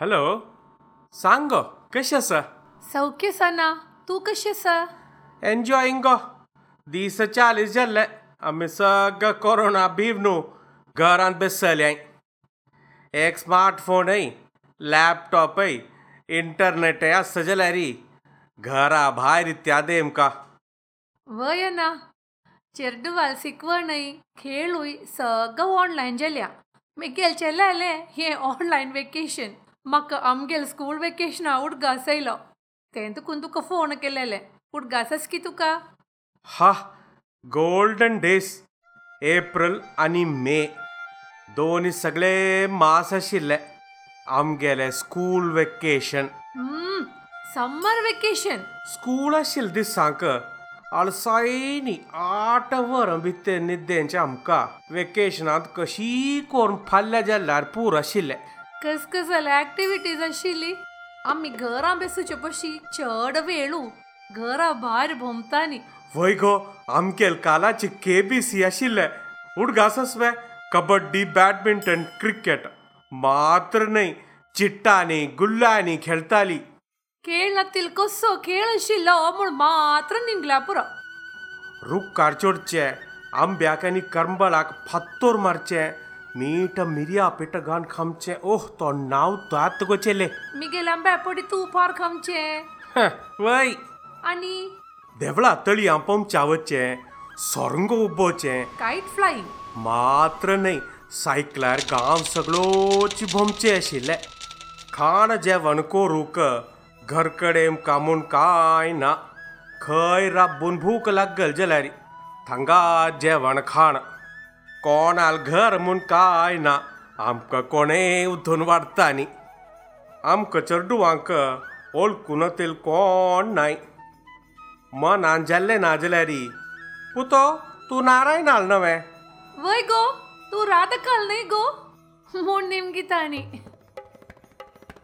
Hello सांग गो कशें आसा सौख्य सना तूं कशें आसा एन्जॉयींग गो दीस चालीस जाल्ले आमी सगळं कोरोना बीव न्हू घरांत बसल्याय एक स्मार्टफोनय लॅपटॉपय इंटरनेटय आसता जाल्यार घरा भायर इत्यादी आमकां वय ना चेरडुवाल शिकवणय खेळूय सगळं ऑनलायन जाल्या। मुगेलचें लायलें हें ऑनलायन वेकेशन म्हाका आमगेल स्कूल वेकेशना उडगास येयलो तें तुकून तुका फोन केलेलें उडगास आस की तुका हा गोल्डन डेज एप्रील आनी मे दोनी सगळे मास आशिल्ले आमगेले school vacation summer vacation school आशिल्ले दिसांक आळसायनी आठ वरां भितर न्हिदेंचे आमकां वेकेशनांत कशी करून फाल्ल्या जाल्यार पूर आशिल्ले कसकसल ऍक्टिव्हिटीज आशिल्ली आमी घरा बसूचे पशी चड वेळू. घरा भायर भोंवतानी. वय गो आमगेल कालाची केबीसी आशिल्ले. उडगास आसवे कबड्डी बॅडमिंटन क्रिकेट मात्र न्हय चिट्टांनी गुल्लांनी खेळटाली खेळातील कसो खेळ आशिल्लो म्हूण मात्र निघला पुरो. रुखार चडचे आंब्याक आनी करंबळाक फात्तोर मारचे. ओह तो नाव दात गो चेले। मिगेल आंब्यापोडी तूं पार खामचे। ह, वय। आनी देवळा तळयां पोमच्यावचे सोरंग उबोवचे कायट फ्लाईंग मात्र न्हय सायकलार गांव सगळोच भोमचे आशिल्ले खाण जेवण करूंक घर कडेन कामून कांय ना। खंय राबून भूक लागल जाल्यार थंगा जेवण कोण आल घर म्हूण काय ना? आमकां कोणेय उठून वाडटा न्ही आमकां चेडुवांक ओळखून तेल कोण नाय मनान जाल्लें ना जाल्यार पुतो तूं नारायण नाल नवे वय गो तूं राधकाल न्ही गो? म्हूण निमगितानी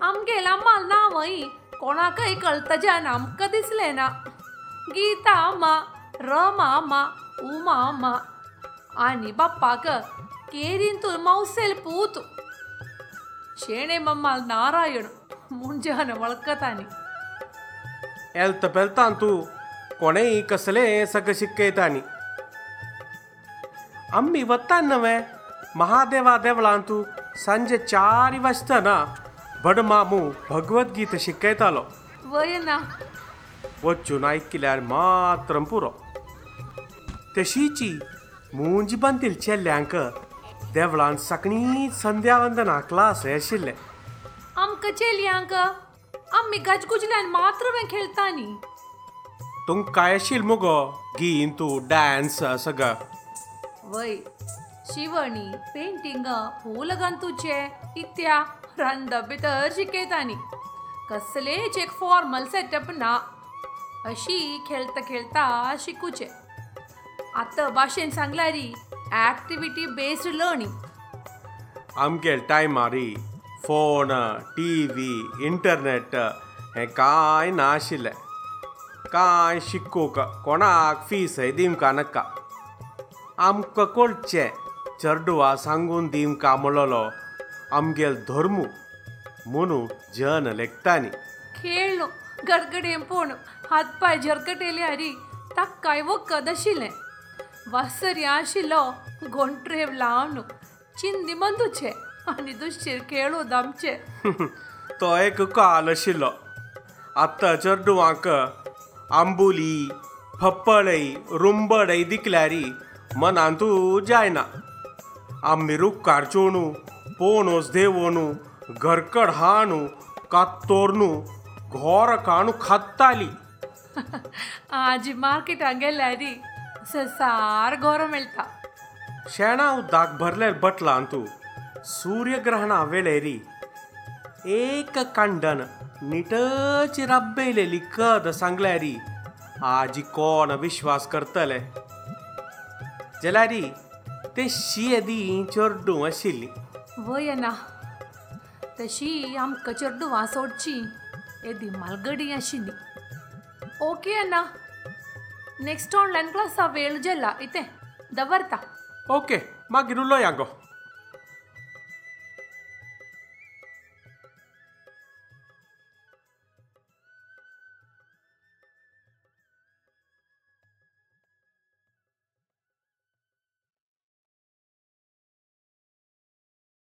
आमगेला माल नांवय कोणाकय कळतच्यान आमकां दिसलें ना? गीता मा रमा मा उमा मा. आनी बाप्पाक केरीन तूं मौसेल पूत शेणे मम्माल नारायण म्हूण जन वळखतानी एल्त पेल्तान तूं कोणेय कसलें सगळें शिकयतानी आम्ही वता नवे महादेवा देवळान तूं सांजे चार वाजतना बडमामू भगवद्गीता शिकयतालो वय ना वचून चेल्ल्यांक देवळान सकाळी संध्या वंदना क्लास आशिल्ले आमकां चेलयांक आमी गजगुजल्यान मात्र बी खेळटानी तुमकां काय आशिल्ल मुगो गीन तूं डान्स सगळं वय शिवणी पेंटिंग फूल गंतूचे इत्या रंद भितर शिकयतानी कसलेच एक फॉर्मल सेटअप ना अशी खेळता खेळता शिकूचे आतां भाशेन सांगल्यारी ऍक्टिव्हिटी बेस्ड लर्निंग आमगेल टायमारी फोन टी व्ही इंटरनेट हें कांय नाशिल्लें? कांय शिकूंक कोणाक फीसय दिवंक नाका? आमकां कळचें चेडुआ सांगून दिवंक म्हणलोलो आमगेल धर्मू म्हणून जन लेखतानी. खेळलो गडगडे पूण हातपाय झरकटेले हरी ताकाय वखद आशिल्लें वासर्या आशिल्लो गोंट्रेव लावन चिंदी बंदूचे आनी दुशीर खेळू दामचे तो एक काल आशिल्लो आतां चेडुवांक आंबोली फप्पळय रुंबडय दिकल्यारी मनांतू जायना आमी रुखार चोणू पोणोस देवोनू घरकड हाणू कात्तोरनू घोर काणू खात्ताली आज मार्केटाक गेल्यारी मेळटा शेणा उदक भरले बटलां तूं। सूर्यग्रहणा वेळेरी। एक कांडन निटच रब्बयलेली कद सांगल्यारी। आजी कोण विश्वास करतले? जाल्यारी ते शियेदी चेडू आशिल्ली वय ना। तशी आमकां चेडू वासोडची येदी मालगडी आशिल्ली ओके अण्णा ನೆಕ್ಸ್ಟ್ ಆನ್ಲೈನ್ ಕ್ಲಾಸ್ ಅವೇಳು ಜೆಲ್ಲ ಐತೆ? ದವರ್ತಾ ಓಕೆ ಮಾ ಗಿರುಳ್ಳೋ